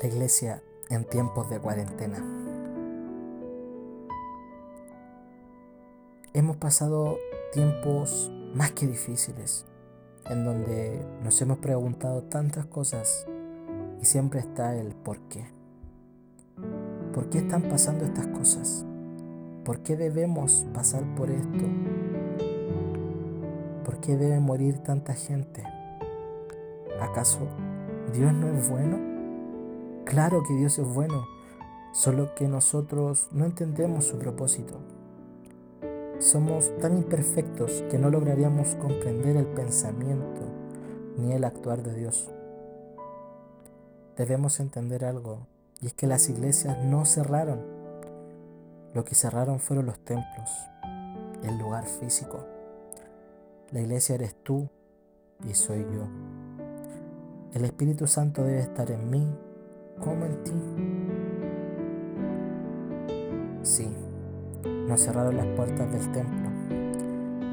la iglesia en tiempos de cuarentena. Hemos pasado tiempos más que difíciles, en donde nos hemos preguntado tantas cosas y siempre está el por qué. ¿Por qué están pasando estas cosas? ¿Por qué debemos pasar por esto? ¿Por qué debe morir tanta gente? ¿Acaso Dios no es bueno? Claro que Dios es bueno, solo que nosotros no entendemos su propósito. Somos tan imperfectos que no lograríamos comprender el pensamiento ni el actuar de Dios. Debemos entender algo, y es que las iglesias no cerraron. Lo que cerraron fueron los templos, el lugar físico. La iglesia eres tú y soy yo. El Espíritu Santo debe estar en mí como en ti. Sí, nos cerraron las puertas del templo,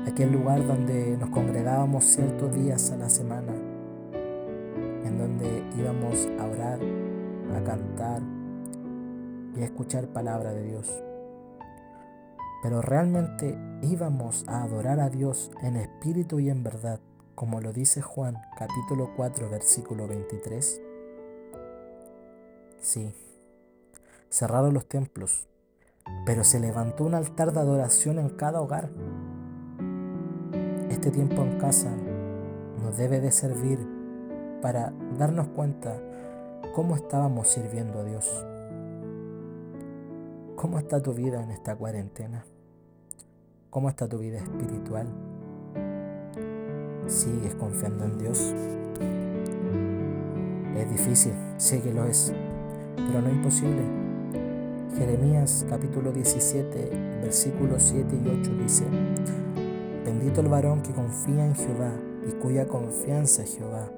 aquel lugar donde nos congregábamos ciertos días a la semana, en donde íbamos a orar, a cantar y a escuchar palabra de Dios. Pero realmente íbamos a adorar a Dios en espíritu y en verdad, como lo dice Juan capítulo 4 versículo 23. Sí, cerraron los templos, pero se levantó un altar de adoración en cada hogar. Este tiempo en casa nos debe de servir para darnos cuenta cómo estábamos sirviendo a Dios. ¿Cómo está tu vida en esta cuarentena? ¿Cómo está tu vida espiritual? ¿Sigues confiando en Dios? Es difícil, sí que lo es pero no imposible. Jeremías capítulo 17, versículos 7 y 8 dice, Bendito el varón que confía en Jehová y cuya confianza es Jehová,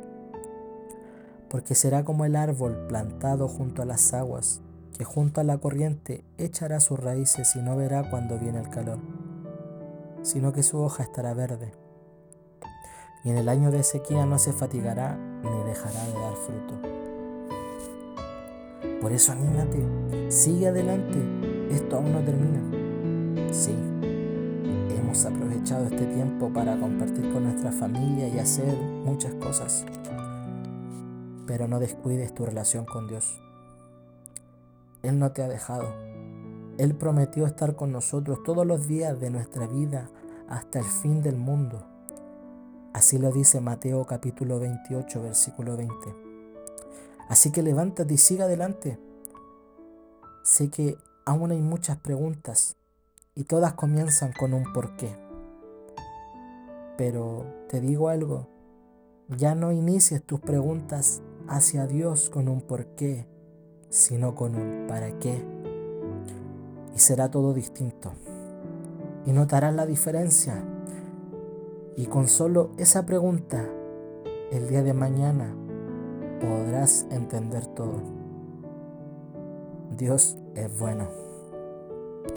porque será como el árbol plantado junto a las aguas, que junto a la corriente echará sus raíces y no verá cuando viene el calor, sino que su hoja estará verde. Y en el año de sequía no se fatigará ni dejará de dar fruto. Por eso anímate, sigue adelante, esto aún no termina. Sí, hemos aprovechado este tiempo para compartir con nuestra familia y hacer muchas cosas, pero no descuides tu relación con Dios. Él no te ha dejado. Él prometió estar con nosotros todos los días de nuestra vida hasta el fin del mundo. Así lo dice Mateo capítulo 28, versículo 20. Así que levántate y siga adelante. Sé que aún hay muchas preguntas y todas comienzan con un porqué. Pero te digo algo, ya no inicies tus preguntas hacia Dios con un porqué, sino con un para qué. Y será todo distinto. Y notarás la diferencia. Y con solo esa pregunta, el día de mañana podrás entender todo. Dios es bueno.